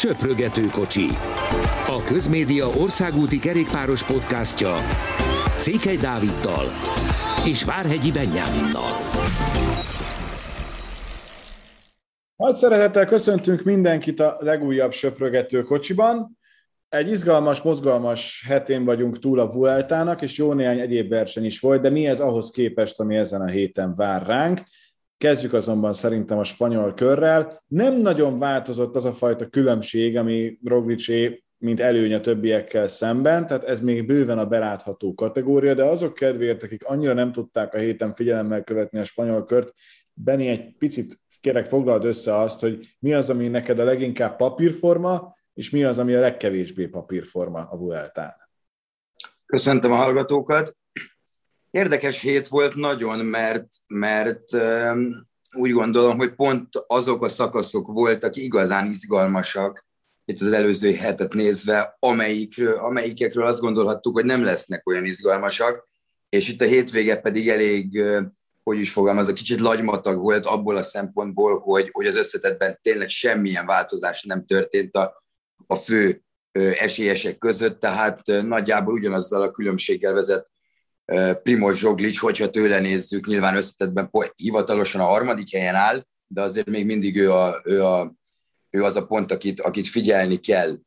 Söprögető kocsi. A Közmédia országúti kerékpáros podcastja Székely Dáviddal és Várhegyi Benyáminnal. Nagy szeretettel köszöntünk mindenkit a legújabb Söprögető kocsiban. Egy izgalmas, mozgalmas hetén vagyunk túl a Vueltának, és jó néhány egyéb verseny is volt, de mi ez ahhoz képest, ami ezen a héten vár ránk. Kezdjük azonban szerintem a spanyol körrel. Nem nagyon változott az a fajta különbség, ami Roglicé mint előny a többiekkel szemben, tehát ez még bőven a belátható kategória, de azok kedvéért, akik annyira nem tudták a héten figyelemmel követni a spanyol kört, Benni egy picit kérek foglald össze azt, hogy mi az, ami neked a leginkább papírforma, és mi az, ami a legkevésbé papírforma a Vueltán. Köszöntöm a hallgatókat. Érdekes hét volt nagyon, mert, mert um, úgy gondolom, hogy pont azok a szakaszok voltak igazán izgalmasak, itt az előző hetet nézve, amelyikről, amelyikekről azt gondolhattuk, hogy nem lesznek olyan izgalmasak, és itt a hétvége pedig elég, hogy is fogalmaz, kicsit lagymatag volt abból a szempontból, hogy, hogy az összetetben tényleg semmilyen változás nem történt a, a fő esélyesek között, tehát nagyjából ugyanazzal a különbséggel vezet Primoz Zsoglic, hogyha tőle nézzük, nyilván összetetben hivatalosan a harmadik helyen áll, de azért még mindig ő, a, ő, a, ő az a pont, akit, akit figyelni kell.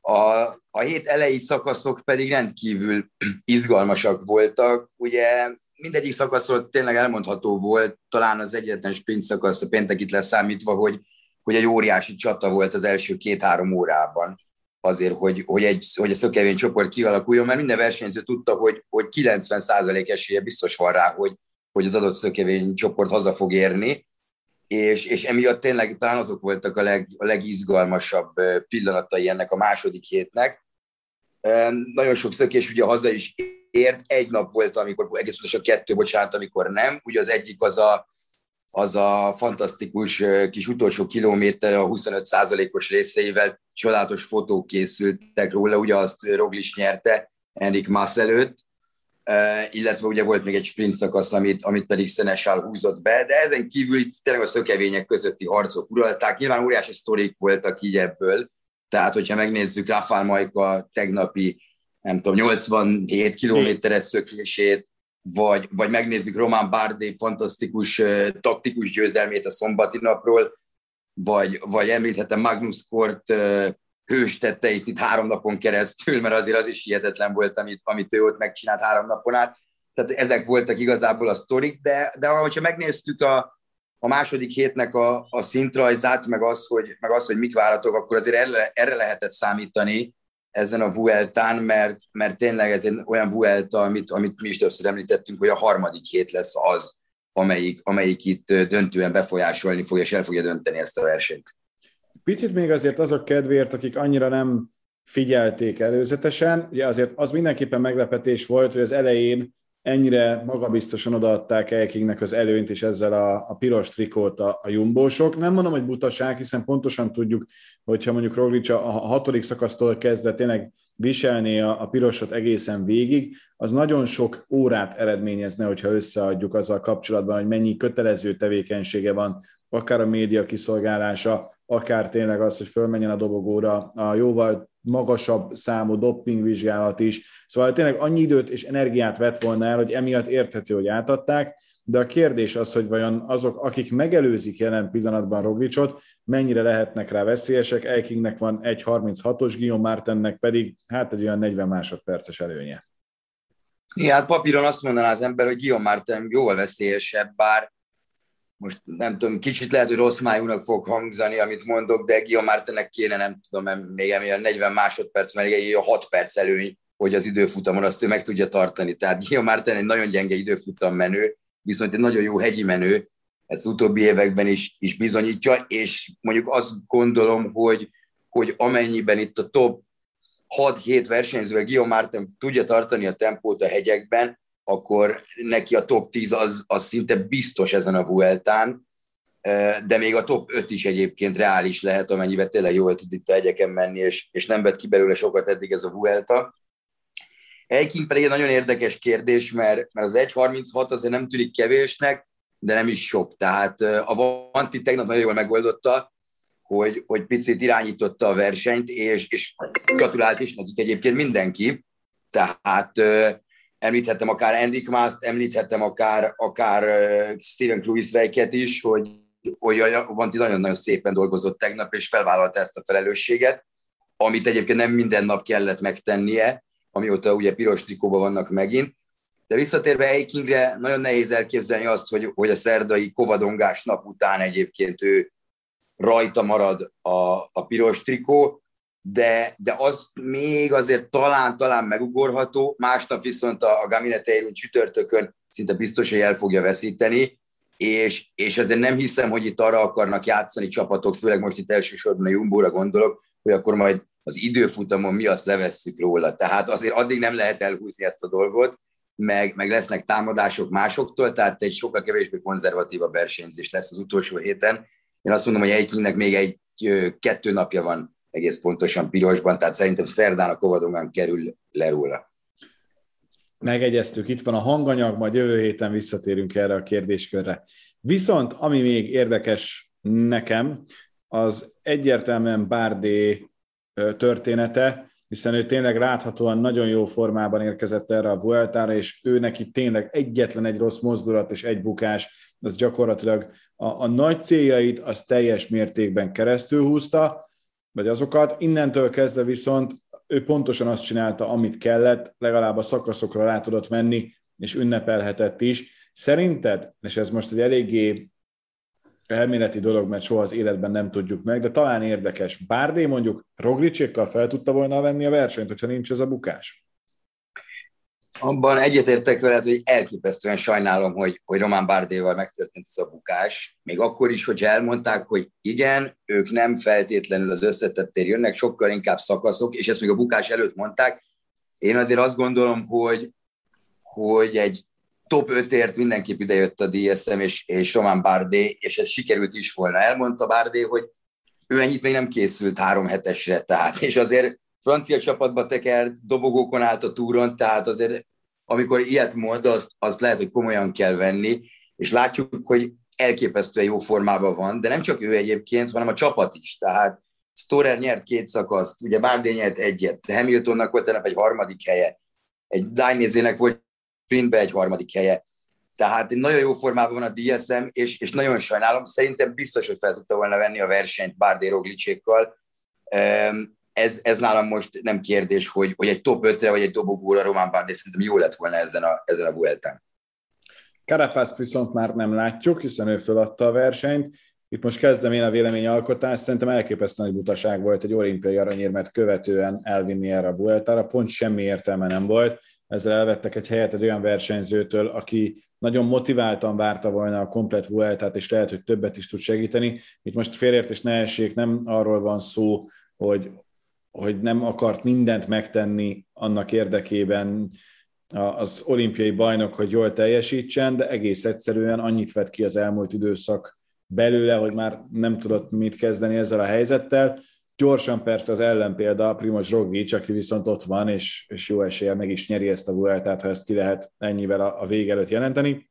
A, a hét elejé szakaszok pedig rendkívül izgalmasak voltak. Ugye mindegyik szakaszról tényleg elmondható volt, talán az egyetlen sprint szakasz a péntekit leszámítva, hogy, hogy egy óriási csata volt az első két-három órában azért, hogy, hogy, egy, hogy a szökevény csoport kialakuljon, mert minden versenyző tudta, hogy, hogy 90% esélye biztos van rá, hogy, hogy az adott szökevény csoport haza fog érni, és, és emiatt tényleg talán azok voltak a, leg, a legizgalmasabb pillanatai ennek a második hétnek. Nagyon sok szökés ugye haza is ért, egy nap volt, amikor, egész pontosan kettő, bocsánat, amikor nem. Ugye az egyik az a, az a fantasztikus kis utolsó kilométer a 25%-os részeivel csodálatos fotók készültek róla, ugye azt Roglis nyerte Enrik Mass előtt, illetve ugye volt még egy sprint szakasz, amit, amit pedig Szenesál húzott be, de ezen kívül itt tényleg a szökevények közötti harcok uralták. Nyilván óriási sztorik voltak így ebből, tehát hogyha megnézzük Rafael Majka tegnapi, nem tudom, 87 kilométeres szökését, vagy, vagy megnézzük Román Bárdé fantasztikus taktikus győzelmét a szombati napról, vagy, vagy említhetem Magnus Kort hős tetteit itt három napon keresztül, mert azért az is hihetetlen volt, amit, amit ő ott megcsinált három napon át. Tehát ezek voltak igazából a sztorik, de, de hogyha megnéztük a, a második hétnek a, a szintrajzát, meg az, hogy, meg az, hogy mik váratok, akkor azért erre, erre lehetett számítani, ezen a Vueltán, mert, mert tényleg ez egy olyan Vuelta, amit, amit mi is többször említettünk, hogy a harmadik hét lesz az, amelyik, amelyik itt döntően befolyásolni fogja, és el fogja dönteni ezt a versenyt. Picit még azért azok kedvéért, akik annyira nem figyelték előzetesen, ugye azért az mindenképpen meglepetés volt, hogy az elején ennyire magabiztosan odaadták Elkingnek az előnyt, és ezzel a, a piros trikót a, a jumbósok. Nem mondom, hogy butaság, hiszen pontosan tudjuk, hogyha mondjuk Roglic a, hatodik szakasztól kezdve tényleg viselné a, a pirosot egészen végig, az nagyon sok órát eredményezne, hogyha összeadjuk azzal kapcsolatban, hogy mennyi kötelező tevékenysége van, akár a média kiszolgálása, akár tényleg az, hogy fölmenjen a dobogóra a jóval magasabb számú doppingvizsgálat is. Szóval tényleg annyi időt és energiát vett volna el, hogy emiatt érthető, hogy átadták, de a kérdés az, hogy vajon azok, akik megelőzik jelen pillanatban Roglicot, mennyire lehetnek rá veszélyesek. Elkingnek van 1.36-os, Guillaume Martennek pedig hát egy olyan 40 másodperces előnye. Igen, hát papíron azt mondaná az ember, hogy Guillaume Martin jóval veszélyesebb, bár most nem tudom, kicsit lehet, hogy rossz májúnak fog hangzani, amit mondok, de Guillaume Martinnek kéne, nem tudom, még a 40 másodperc, mert egy 6 perc előny, hogy az időfutamon azt ő meg tudja tartani. Tehát Guillaume Martin egy nagyon gyenge időfutam menő, viszont egy nagyon jó hegyi menő, ezt utóbbi években is, is bizonyítja, és mondjuk azt gondolom, hogy, hogy amennyiben itt a top 6-7 versenyzővel Guillaume Martin tudja tartani a tempót a hegyekben, akkor neki a top 10 az, az szinte biztos ezen a Vueltán, de még a top 5 is egyébként reális lehet, amennyiben tényleg jól tud itt a hegyeken menni, és, és nem vett ki belőle sokat eddig ez a Vuelta. Eiking pedig egy nagyon érdekes kérdés, mert, mert az 1.36 azért nem tűnik kevésnek, de nem is sok. Tehát a Vanti tegnap nagyon jól megoldotta, hogy, hogy picit irányította a versenyt, és, és gratulált is nekik egyébként mindenki. Tehát említhettem akár Enric Mást, említhettem akár, akár Steven Kruiswijk-et is, hogy, hogy Vanti nagyon-nagyon szépen dolgozott tegnap, és felvállalta ezt a felelősséget, amit egyébként nem minden nap kellett megtennie, amióta ugye piros trikóban vannak megint. De visszatérve Eikingre, nagyon nehéz elképzelni azt, hogy, hogy a szerdai kovadongás nap után egyébként ő rajta marad a, a piros trikó, de, de az még azért talán, talán megugorható, másnap viszont a, a Gaminete csütörtökön szinte biztos, hogy el fogja veszíteni, és, és azért nem hiszem, hogy itt arra akarnak játszani csapatok, főleg most itt elsősorban a Jumbóra gondolok, hogy akkor majd az időfutamon mi azt levesszük róla. Tehát azért addig nem lehet elhúzni ezt a dolgot, meg, meg lesznek támadások másoktól, tehát egy sokkal kevésbé konzervatívabb versenyzés lesz az utolsó héten. Én azt mondom, hogy egyiknek még egy kettő napja van egész pontosan pirosban, tehát szerintem szerdán a Kovadongán kerül le róla. Megegyeztük, itt van a hanganyag, majd jövő héten visszatérünk erre a kérdéskörre. Viszont, ami még érdekes nekem, az egyértelműen Bárdé története, hiszen ő tényleg láthatóan nagyon jó formában érkezett erre a Vueltára, és ő neki tényleg egyetlen egy rossz mozdulat és egy bukás, az gyakorlatilag a, a nagy céljait az teljes mértékben keresztül húzta, vagy azokat. Innentől kezdve viszont ő pontosan azt csinálta, amit kellett, legalább a szakaszokra rá tudott menni, és ünnepelhetett is. Szerinted, és ez most egy eléggé elméleti dolog, mert soha az életben nem tudjuk meg, de talán érdekes. Bárdé mondjuk Roglicsékkal fel tudta volna venni a versenyt, hogyha nincs ez a bukás? Abban egyetértek veled, hogy elképesztően sajnálom, hogy, hogy Román Bárdéval megtörtént ez a bukás. Még akkor is, hogyha elmondták, hogy igen, ők nem feltétlenül az összetettér jönnek, sokkal inkább szakaszok, és ezt még a bukás előtt mondták. Én azért azt gondolom, hogy, hogy egy top 5-ért mindenképp idejött a DSM és, és Román Bárdé, és ez sikerült is volna. Elmondta Bárdé, hogy ő ennyit még nem készült három hetesre, tehát, és azért francia csapatba tekert, dobogókon állt a túron, tehát azért amikor ilyet mond, azt, azt lehet, hogy komolyan kell venni, és látjuk, hogy elképesztően jó formában van, de nem csak ő egyébként, hanem a csapat is. Tehát Storer nyert két szakaszt, ugye Bárdé nyert egyet, Hamiltonnak volt ennek egy harmadik helye, egy Dainese-nek volt sprintbe egy harmadik helye. Tehát egy nagyon jó formában van a DSM, és, és nagyon sajnálom, szerintem biztos, hogy fel tudta volna venni a versenyt Bárdé Roglicsékkal. Ez, ez nálam most nem kérdés, hogy, hogy egy top 5-re vagy egy dobogóra Román Bárdé szerintem jó lett volna ezen a, ezen a Vueltán. Karapászt viszont már nem látjuk, hiszen ő feladta a versenyt. Itt most kezdem én a véleményalkotást, szerintem elképesztően nagy butaság volt egy olimpiai aranyérmet követően elvinni erre a Vueltára, pont semmi értelme nem volt ezzel elvettek egy helyet egy olyan versenyzőtől, aki nagyon motiváltan várta volna a komplet Vueltát, és lehet, hogy többet is tud segíteni. Itt most félértés ne essék, nem arról van szó, hogy, hogy nem akart mindent megtenni annak érdekében az olimpiai bajnok, hogy jól teljesítsen, de egész egyszerűen annyit vett ki az elmúlt időszak belőle, hogy már nem tudott mit kezdeni ezzel a helyzettel. Gyorsan persze az ellenpélda Primoz Roglic, aki viszont ott van, és, és jó eséllyel meg is nyeri ezt a Vueltát, ha ezt ki lehet ennyivel a, a vég előtt jelenteni.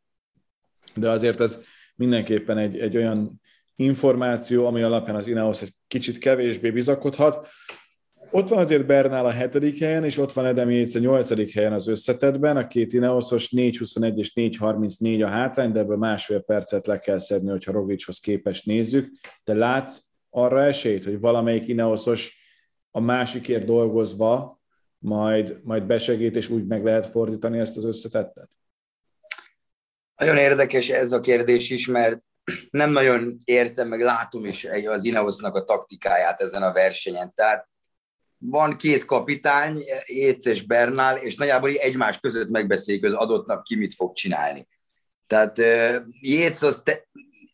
De azért ez mindenképpen egy, egy olyan információ, ami alapján az Ineos egy kicsit kevésbé bizakodhat. Ott van azért Bernál a hetedik helyen, és ott van Edem Yates a nyolcadik helyen az összetetben, a két Ineosos 4.21 és 4.34 a hátrány, de ebből másfél percet le kell szedni, hogyha Roglichoz képest nézzük. Te látsz arra esélyt, hogy valamelyik Ineosos a másikért dolgozva majd, majd besegít, és úgy meg lehet fordítani ezt az összetettet? Nagyon érdekes ez a kérdés is, mert nem nagyon értem, meg látom is az Ineosnak a taktikáját ezen a versenyen. Tehát van két kapitány, Éc és Bernál, és nagyjából egymás között megbeszéljük, az adottnak ki mit fog csinálni. Tehát Jéz az te,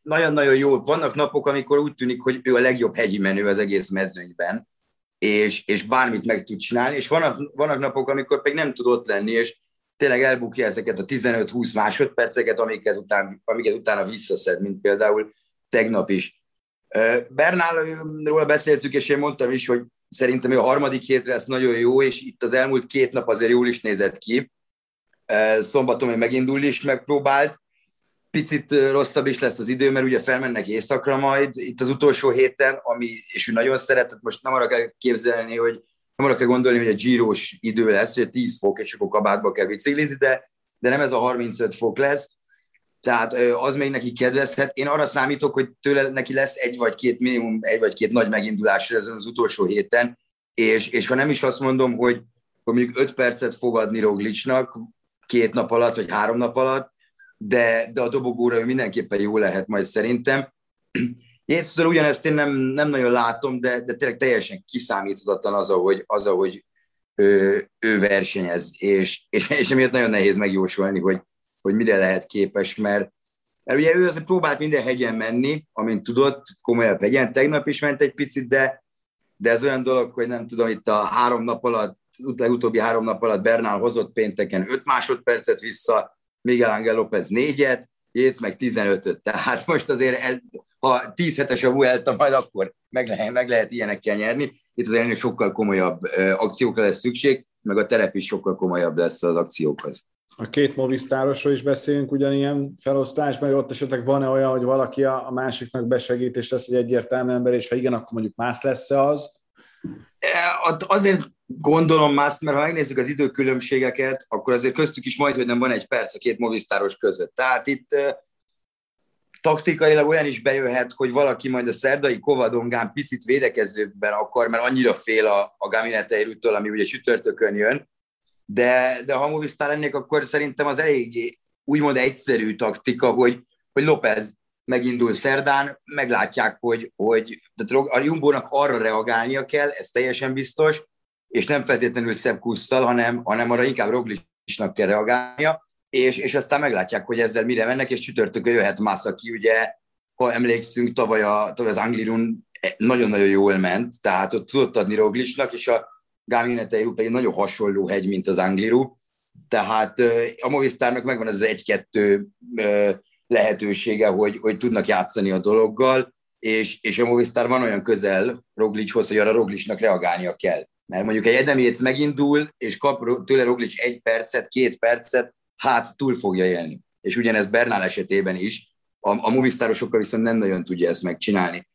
nagyon-nagyon jó. Vannak napok, amikor úgy tűnik, hogy ő a legjobb hegyi menő az egész mezőnyben, és, és bármit meg tud csinálni, és vannak, vannak napok, amikor pedig nem tud ott lenni, és tényleg elbukja ezeket a 15-20 másodperceket, amiket, után, amiket utána visszaszed, mint például tegnap is. Bernálról beszéltük, és én mondtam is, hogy szerintem ő a harmadik hétre lesz nagyon jó, és itt az elmúlt két nap azért jól is nézett ki. Szombaton még megindul is megpróbált, picit rosszabb is lesz az idő, mert ugye felmennek éjszakra majd. Itt az utolsó héten, ami, és ő nagyon szeretett, most nem arra kell képzelni, hogy nem arra kell gondolni, hogy a gyíros idő lesz, hogy 10 fok, és akkor kabátba kell biciklizni, de, de nem ez a 35 fok lesz, tehát az még neki kedvezhet. Én arra számítok, hogy tőle neki lesz egy vagy két minimum, egy vagy két nagy megindulás ezen az utolsó héten, és, és ha nem is azt mondom, hogy, hogy mondjuk öt percet fogadni Roglicsnak két nap alatt, vagy három nap alatt, de, de a dobogóra ő mindenképpen jó lehet majd szerintem. Jézuszor ugyanezt én nem, nem nagyon látom, de, de tényleg teljesen kiszámíthatatlan az, ahogy, az, ahogy ő, ő versenyez, és, és, és emiatt nagyon nehéz megjósolni, hogy, hogy mire lehet képes, mert, mert ugye ő azért próbált minden hegyen menni, amint tudott, komolyabb hegyen, tegnap is ment egy picit, de, de ez olyan dolog, hogy nem tudom, itt a három nap alatt, legutóbbi három nap alatt Bernál hozott pénteken 5 másodpercet vissza, Miguel Ángel López négyet, Jéz meg 15-öt. Tehát most azért, ez, ha 10 hetes a Vuelta, majd akkor meg lehet, meg lehet ilyenekkel nyerni. Itt azért sokkal komolyabb akciókra lesz szükség, meg a terep is sokkal komolyabb lesz az akciókhoz. A két movisztárosról is beszélünk ugyanilyen felosztás, mert ott esetleg van-e olyan, hogy valaki a, másiknak besegít, és lesz egy egyértelmű ember, és ha igen, akkor mondjuk más lesz-e az? E, azért gondolom más, mert ha megnézzük az időkülönbségeket, akkor azért köztük is majd, hogy nem van egy perc a két movisztáros között. Tehát itt e, taktikailag olyan is bejöhet, hogy valaki majd a szerdai kovadongán picit védekezőben akar, mert annyira fél a, a Gamineteiruttól, ami ugye csütörtökön jön, de, de ha movisztár lennék, akkor szerintem az eléggé úgymond egyszerű taktika, hogy, hogy López megindul szerdán, meglátják, hogy, hogy tehát a Jumbónak arra reagálnia kell, ez teljesen biztos, és nem feltétlenül Szebb Kusszal, hanem, hanem arra inkább Roglicsnak kell reagálnia, és, és aztán meglátják, hogy ezzel mire mennek, és csütörtökön jöhet Massa, ugye, ha emlékszünk, tavaly, a, tavaly az Anglirun nagyon-nagyon jól ment, tehát ott tudott adni Roglicsnak, és a Gamineteiru pedig nagyon hasonló hegy, mint az Angliru, tehát a Movistarnak megvan ez egy-kettő lehetősége, hogy, hogy tudnak játszani a dologgal, és, és a Movistar van olyan közel Roglicshoz, hogy arra Roglicsnak reagálnia kell. Mert mondjuk egy Edemjéc megindul, és kap tőle Roglic egy percet, két percet, hát túl fogja élni. És ugyanez Bernál esetében is, a, a Movistarosokkal viszont nem nagyon tudja ezt megcsinálni.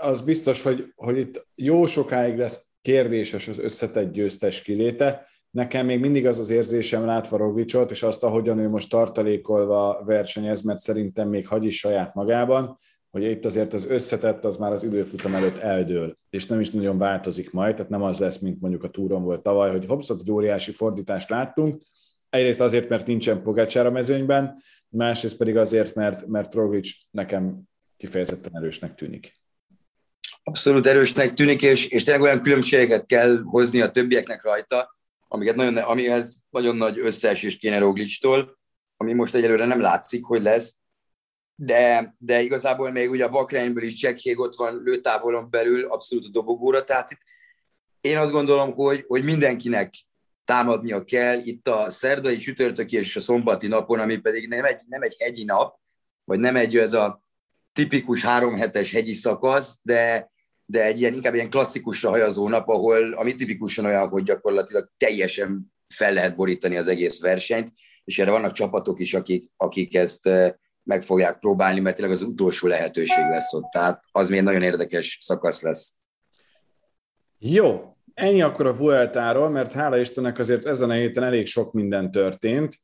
Az biztos, hogy, hogy itt jó sokáig lesz kérdéses az összetett győztes kiléte, Nekem még mindig az az érzésem látva Roglicsot, és azt, ahogyan ő most tartalékolva versenyez, mert szerintem még hagy is saját magában, hogy itt azért az összetett az már az időfutam előtt eldől, és nem is nagyon változik majd, tehát nem az lesz, mint mondjuk a túron volt tavaly, hogy hoppszat, egy óriási fordítást láttunk, egyrészt azért, mert nincsen Pogácsár a mezőnyben, másrészt pedig azért, mert, mert Roglic nekem kifejezetten erősnek tűnik. Abszolút erősnek tűnik, és, és tényleg olyan különbségeket kell hozni a többieknek rajta, amiket nagyon, amihez nagyon nagy összeesés kéne Roglicstól, ami most egyelőre nem látszik, hogy lesz, de, de igazából még ugye a Bakreinből is Jack Hague ott van lőtávolon belül, abszolút a dobogóra, tehát itt én azt gondolom, hogy, hogy mindenkinek támadnia kell itt a szerdai, csütörtöki és a szombati napon, ami pedig nem egy, nem egy hegyi nap, vagy nem egy ez a tipikus három hetes hegyi szakasz, de, de egy ilyen, inkább ilyen klasszikusra hajazó nap, ahol, ami tipikusan olyan, hogy gyakorlatilag teljesen fel lehet borítani az egész versenyt, és erre vannak csapatok is, akik, akik ezt meg fogják próbálni, mert tényleg az utolsó lehetőség lesz ott. Tehát az még nagyon érdekes szakasz lesz. Jó, ennyi akkor a Vueltáról, mert hála Istennek azért ezen a héten elég sok minden történt.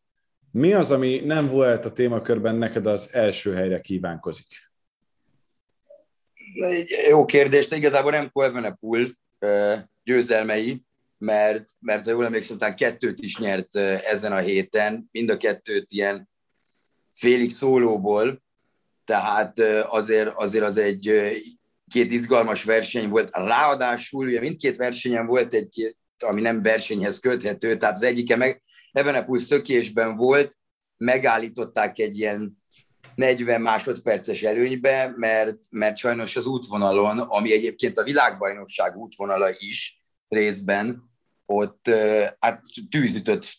Mi az, ami nem volt a témakörben neked az első helyre kívánkozik? Egy jó kérdés, de igazából nem Koevenepul győzelmei, mert, mert jól emlékszem, talán kettőt is nyert ezen a héten, mind a kettőt ilyen félig szólóból, tehát azért, azért az egy két izgalmas verseny volt. Ráadásul ugye mindkét versenyen volt egy, ami nem versenyhez köthető, tehát az egyike meg Evenepul szökésben volt, megállították egy ilyen 40 másodperces előnybe, mert, mert sajnos az útvonalon, ami egyébként a világbajnokság útvonala is részben, ott hát tűzütött,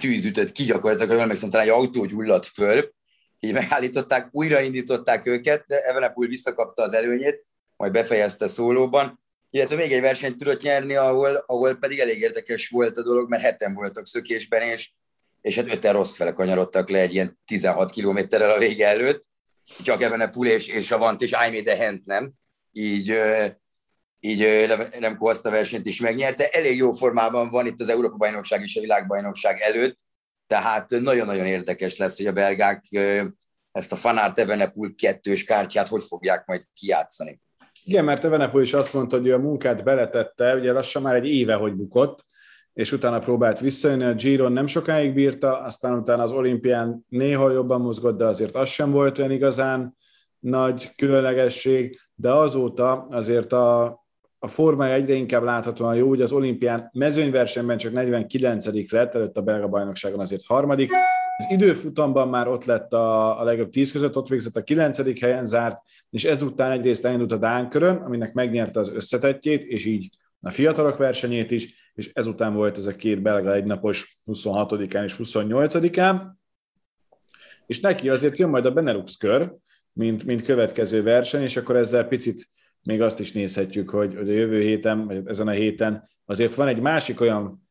tűzütött ki gyakorlatilag, emlékszem, talán egy autó gyulladt föl, így megállították, újraindították őket, de Evenepul visszakapta az előnyét, majd befejezte szólóban, illetve még egy versenyt tudott nyerni, ahol, ahol pedig elég érdekes volt a dolog, mert heten voltak szökésben, és és hát öten rossz fele kanyarodtak le egy ilyen 16 kilométerrel a vége előtt, csak Evenepul és, és a Vant és I'm de Hent nem, így, így nem azt a versenyt is megnyerte. Elég jó formában van itt az Európa-bajnokság és a világbajnokság előtt, tehát nagyon-nagyon érdekes lesz, hogy a belgák ezt a Fanart Evenepul kettős kártyát hogy fogják majd kijátszani. Igen, mert Evenepul is azt mondta, hogy ő a munkát beletette, ugye lassan már egy éve, hogy bukott, és utána próbált visszajönni, a Giron nem sokáig bírta, aztán utána az olimpián néha jobban mozgott, de azért az sem volt olyan igazán nagy különlegesség, de azóta azért a, a formája egyre inkább láthatóan jó, hogy az olimpián mezőnyversenyben csak 49 lett, előtt a belga bajnokságon azért harmadik, az időfutamban már ott lett a, a legjobb tíz között, ott végzett a kilencedik helyen zárt, és ezután egyrészt elindult a Dánkörön, aminek megnyerte az összetettjét, és így a fiatalok versenyét is, és ezután volt ez a két belga egynapos 26-án és 28-án, és neki azért jön majd a Benelux kör, mint, mint következő verseny, és akkor ezzel picit még azt is nézhetjük, hogy, a jövő héten, vagy ezen a héten azért van egy másik olyan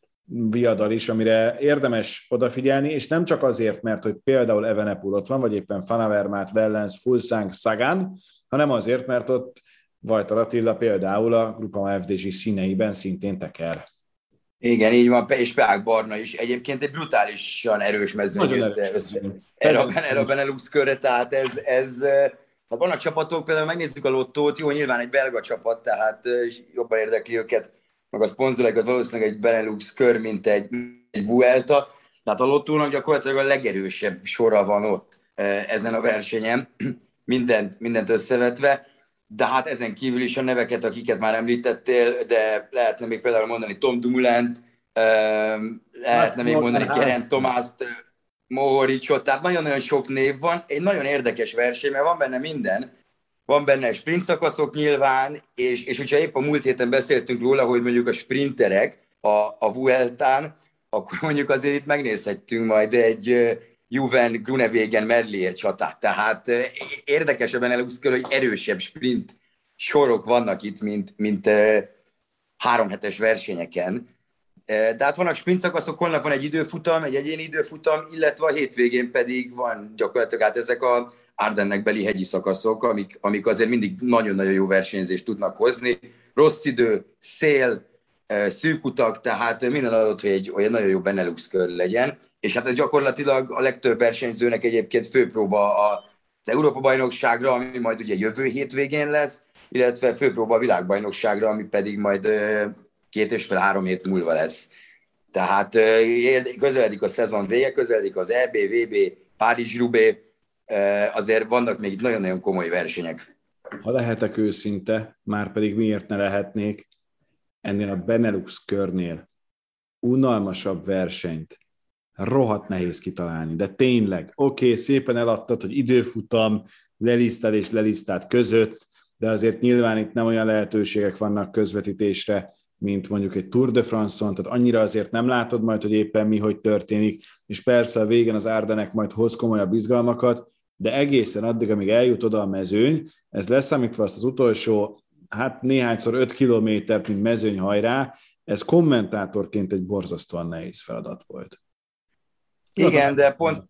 viadal is, amire érdemes odafigyelni, és nem csak azért, mert hogy például Evenepul ott van, vagy éppen Fanavermát, Wellens, Fulszánk, Szagán, hanem azért, mert ott Vajtar Attila például a Grupa FDG színeiben szintén teker. Igen, így van, és Pák Barna is. Egyébként egy brutálisan erős mezőn jött össze. Erre a Benelux körre, tehát ez, ez ha vannak csapatok, például megnézzük a lottót, jó, nyilván egy belga csapat, tehát jobban érdekli őket, meg a szponzoraikat valószínűleg egy Benelux kör, mint egy, egy Vuelta, tehát a lottónak gyakorlatilag a legerősebb sora van ott ezen a versenyen, mindent, mindent összevetve de hát ezen kívül is a neveket, akiket már említettél, de lehetne még például mondani Tom Dumoulin, lehetne még mondani Keren Tomászt, Mohoricsot, tehát nagyon-nagyon sok név van. Egy nagyon érdekes verseny, mert van benne minden. Van benne sprint szakaszok nyilván, és, és hogyha épp a múlt héten beszéltünk róla, hogy mondjuk a sprinterek a, a Vueltán, akkor mondjuk azért itt megnézhetünk majd egy Juven, Grunewegen, Merlier csatát. Tehát érdekes a Benelux kör, hogy erősebb sprint sorok vannak itt, mint, mint három hetes versenyeken. De hát vannak sprint szakaszok, holnap van egy időfutam, egy egyéni időfutam, illetve a hétvégén pedig van gyakorlatilag hát ezek a Ardennek beli hegyi szakaszok, amik, amik azért mindig nagyon-nagyon jó versenyzést tudnak hozni. Rossz idő, szél, szűk utak, tehát minden adott, hogy egy olyan nagyon jó Benelux kör legyen, és hát ez gyakorlatilag a legtöbb versenyzőnek egyébként főpróba az Európa-bajnokságra, ami majd ugye jövő hétvégén lesz, illetve főpróba a világbajnokságra, ami pedig majd két és fél három hét múlva lesz. Tehát közeledik a szezon vége, közeledik az EB, VB, Párizs-Rubé, azért vannak még itt nagyon-nagyon komoly versenyek. Ha lehetek őszinte, már pedig miért ne lehetnék, ennél a Benelux körnél unalmasabb versenyt rohadt nehéz kitalálni, de tényleg, oké, okay, szépen eladtad, hogy időfutam, lelisztál és lelisztált között, de azért nyilván itt nem olyan lehetőségek vannak közvetítésre, mint mondjuk egy Tour de France-on, tehát annyira azért nem látod majd, hogy éppen mi, hogy történik, és persze a végén az Árdenek majd hoz komolyabb izgalmakat, de egészen addig, amíg eljut oda a mezőny, ez leszámítva azt az utolsó, hát néhányszor 5 kilométert, mint mezőny hajrá, ez kommentátorként egy borzasztóan nehéz feladat volt. Igen, de pont,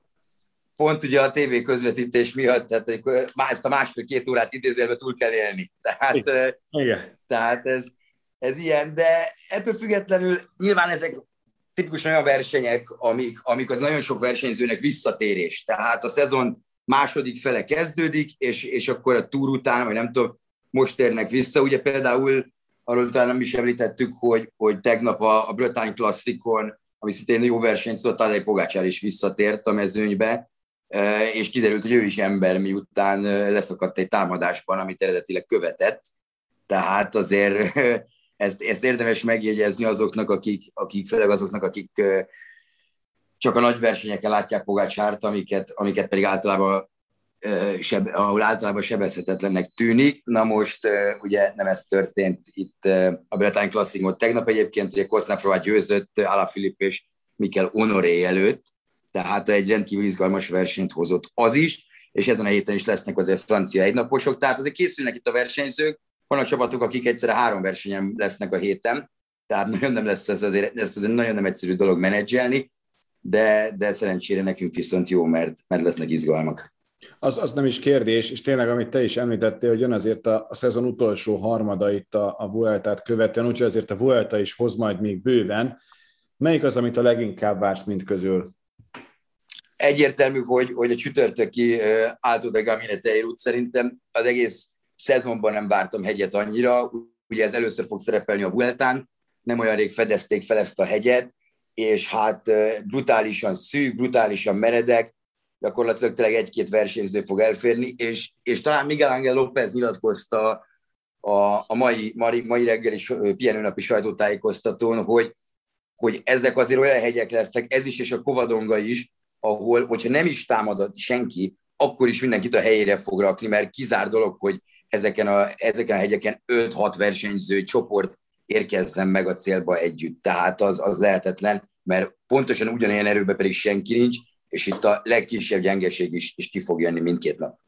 pont ugye a tévé közvetítés miatt, tehát ezt a másfél-két órát idézélve túl kell élni. Tehát, Igen. tehát ez, ez ilyen, de ettől függetlenül nyilván ezek tipikusan olyan versenyek, amik, amik az nagyon sok versenyzőnek visszatérés. Tehát a szezon második fele kezdődik, és, és akkor a túr után, vagy nem tudom, most térnek vissza. Ugye például arról utána is említettük, hogy, hogy tegnap a, a Bretagne Klasszikon ami szintén jó versenyt szólt, Tadej Pogácsár is visszatért a mezőnybe, és kiderült, hogy ő is ember, miután leszakadt egy támadásban, amit eredetileg követett. Tehát azért ezt, ezt érdemes megjegyezni azoknak, akik, akik főleg azoknak, akik csak a nagy versenyeken látják Pogácsárt, amiket, amiket pedig általában seb, ahol általában sebezhetetlennek tűnik. Na most ugye nem ez történt itt a Bretagne Classicon tegnap egyébként, ugye Kosznafrova győzött Alaphilipp és Mikel Honoré előtt, tehát egy rendkívül izgalmas versenyt hozott az is, és ezen a héten is lesznek azért francia egynaposok, tehát azért készülnek itt a versenyzők, vannak csapatok, akik egyszerre három versenyen lesznek a héten, tehát nagyon nem lesz ez azért, ezt azért nagyon nem egyszerű dolog menedzselni, de, de szerencsére nekünk viszont jó, mert, mert lesznek izgalmak. Az, az nem is kérdés, és tényleg, amit te is említettél, hogy jön azért a, a szezon utolsó harmada itt a, a Vueltát követően, úgyhogy azért a Vuelta is hoz majd még bőven. Melyik az, amit a leginkább vársz mind közül? Egyértelmű, hogy, hogy a csütörtöki uh, Alto de Gaminete út szerintem az egész szezonban nem vártam hegyet annyira, ugye ez először fog szerepelni a Vueltán, nem olyan rég fedezték fel ezt a hegyet, és hát brutálisan szűk, brutálisan meredek, gyakorlatilag tényleg egy-két versenyző fog elférni, és, és talán Miguel Ángel López nyilatkozta a, a mai, mai, mai reggeli pihenőnapi sajtótájékoztatón, hogy, hogy ezek azért olyan hegyek lesznek, ez is és a Kovadonga is, ahol, hogyha nem is támad senki, akkor is mindenkit a helyére fog rakni, mert kizár dolog, hogy ezeken a, ezeken a hegyeken 5-6 versenyző csoport érkezzen meg a célba együtt. Tehát az, az lehetetlen, mert pontosan ugyanilyen erőben pedig senki nincs, és itt a legkisebb gyengeség is, is ki fog jönni mindkét nap.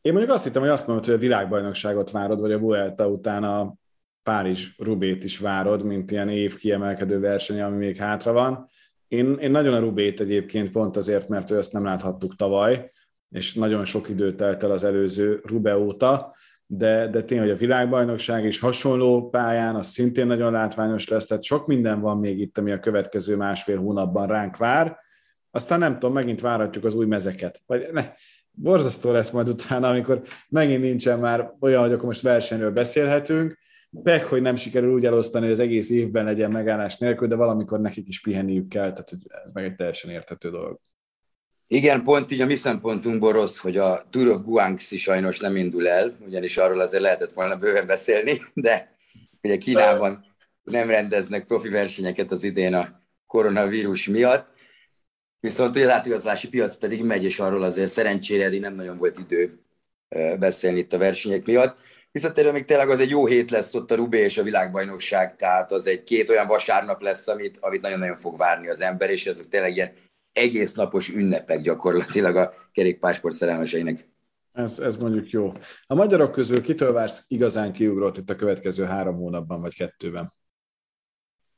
Én mondjuk azt hittem, hogy azt mondod, hogy a világbajnokságot várod, vagy a Vuelta után a Párizs Rubét is várod, mint ilyen év kiemelkedő verseny, ami még hátra van. Én, én nagyon a Rubét egyébként pont azért, mert ő ezt nem láthattuk tavaly, és nagyon sok idő telt el az előző Rube óta, de, de tényleg, a világbajnokság is hasonló pályán, az szintén nagyon látványos lesz, tehát sok minden van még itt, ami a következő másfél hónapban ránk vár, aztán nem tudom, megint várhatjuk az új mezeket. Vagy ne, borzasztó lesz majd utána, amikor megint nincsen már olyan, hogy akkor most versenyről beszélhetünk, meg, hogy nem sikerül úgy elosztani, hogy az egész évben legyen megállás nélkül, de valamikor nekik is pihenniük kell, tehát ez meg egy teljesen érthető dolog. Igen, pont így a mi szempontunkból rossz, hogy a Tour of Guangxi sajnos nem indul el, ugyanis arról azért lehetett volna bőven beszélni, de ugye Kínában nem rendeznek profi versenyeket az idén a koronavírus miatt. Viszont az átigazolási piac pedig megy, és arról azért szerencsére eddig nem nagyon volt idő beszélni itt a versenyek miatt. Viszont erről még tényleg az egy jó hét lesz ott a Rubé és a világbajnokság, tehát az egy két olyan vasárnap lesz, amit, amit nagyon-nagyon fog várni az ember, és ezek tényleg ilyen egész napos ünnepek gyakorlatilag a kerékpásport szerelmeseinek. Ez, ez mondjuk jó. A magyarok közül kitől vársz igazán kiugrót itt a következő három hónapban vagy kettőben?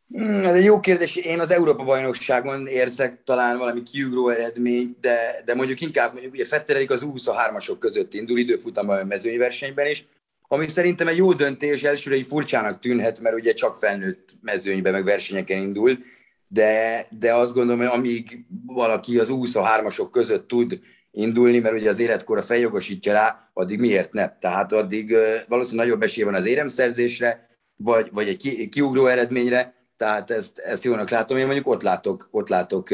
Hmm, ez egy jó kérdés. Én az Európa-bajnokságon érzek talán valami kiugró eredményt, de, de mondjuk inkább mondjuk ugye Fetterelik az 23-asok között indul időfutamban a mezőnyversenyben is, ami szerintem egy jó döntés, elsőre egy furcsának tűnhet, mert ugye csak felnőtt mezőnyben meg versenyeken indul, de, de azt gondolom, hogy amíg valaki az 23-asok között tud indulni, mert ugye az életkora feljogosítja rá, addig miért ne? Tehát addig valószínűleg nagyobb esély van az éremszerzésre, vagy, vagy egy ki, kiugró eredményre, tehát ezt, ezt jónak látom. Én mondjuk ott látok, ott látok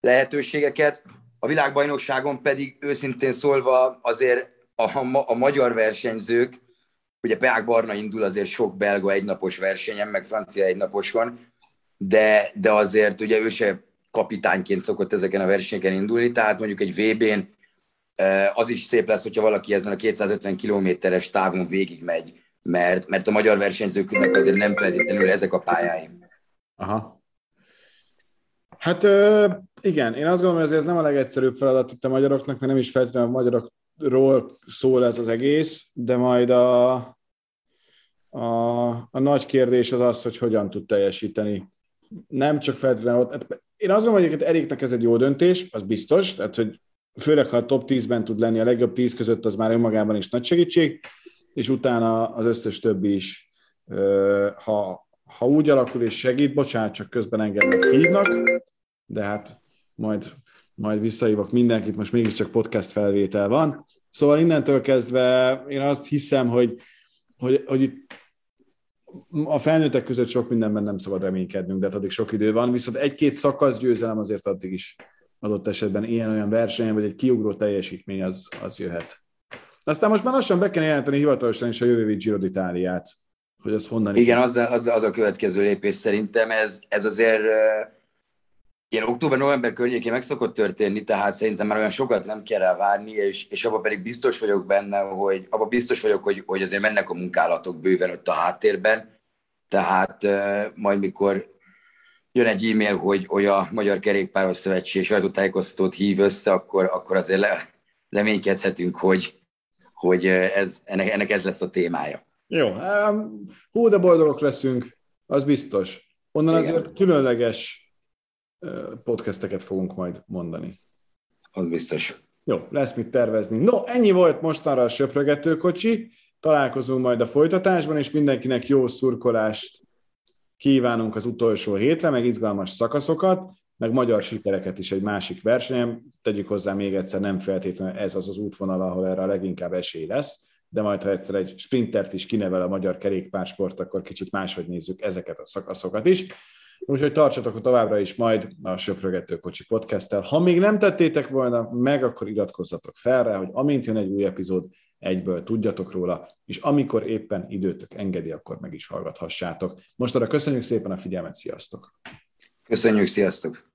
lehetőségeket. A világbajnokságon pedig őszintén szólva azért a, a magyar versenyzők, ugye Peák Barna indul azért sok belga egynapos versenyen, meg francia egynaposon, de, de azért ugye ő se kapitányként szokott ezeken a versenyeken indulni, tehát mondjuk egy VB-n az is szép lesz, hogyha valaki ezen a 250 kilométeres távon végigmegy, mert, mert a magyar versenyzőknek azért nem feltétlenül ezek a pályáim. Aha. Hát igen, én azt gondolom, hogy ez nem a legegyszerűbb feladat itt a magyaroknak, mert nem is feltétlenül a magyarokról szól ez az egész, de majd a, a, a nagy kérdés az az, hogy hogyan tud teljesíteni. Nem csak feltétlenül ott. Hát én azt gondolom, hogy Eriknek ez egy jó döntés, az biztos, tehát hogy főleg ha a top 10-ben tud lenni, a legjobb 10 között az már önmagában is nagy segítség, és utána az összes többi is, ha, ha úgy alakul és segít, bocsánat, csak közben engem hívnak, de hát majd, majd visszahívok mindenkit, most mégiscsak podcast felvétel van. Szóval innentől kezdve én azt hiszem, hogy, hogy, hogy itt a felnőttek között sok mindenben nem szabad reménykednünk, de hát addig sok idő van, viszont egy-két szakasz győzelem azért addig is adott esetben ilyen-olyan versenyen, vagy egy kiugró teljesítmény az, az jöhet. Aztán most már lassan be kell jelenteni hivatalosan is a jövő Giro d'Italiát, hogy az honnan... Igen, az, az, az a következő lépés szerintem. Ez, ez azért ilyen október-november környékén meg szokott történni, tehát szerintem már olyan sokat nem kell rá várni, és, és abban pedig biztos vagyok benne, hogy abban biztos vagyok, hogy, hogy azért mennek a munkálatok bőven ott a háttérben, tehát majd mikor jön egy e-mail, hogy, hogy a Magyar Kerékpáros Szövetség sajtótájékoztatót hív össze, akkor, akkor azért le, reménykedhetünk, hogy, hogy ez, ennek, ennek ez lesz a témája. Jó, hú, de boldogok leszünk, az biztos. Onnan Igen. azért különleges podcasteket fogunk majd mondani. Az biztos. Jó, lesz mit tervezni. No, ennyi volt mostanra a söprögető kocsi. Találkozunk majd a folytatásban, és mindenkinek jó szurkolást kívánunk az utolsó hétre, meg izgalmas szakaszokat, meg magyar sikereket is egy másik versenyem. Tegyük hozzá még egyszer, nem feltétlenül ez az az útvonal, ahol erre a leginkább esély lesz, de majd, ha egyszer egy sprintert is kinevel a magyar kerékpársport, akkor kicsit máshogy nézzük ezeket a szakaszokat is. Úgyhogy tartsatok továbbra is majd a Söprögető Kocsi podcast-tel. Ha még nem tettétek volna meg, akkor iratkozzatok fel rá, hogy amint jön egy új epizód, egyből tudjatok róla, és amikor éppen időtök engedi, akkor meg is hallgathassátok. Most arra köszönjük szépen a figyelmet, sziasztok! Köszönjük, sziasztok!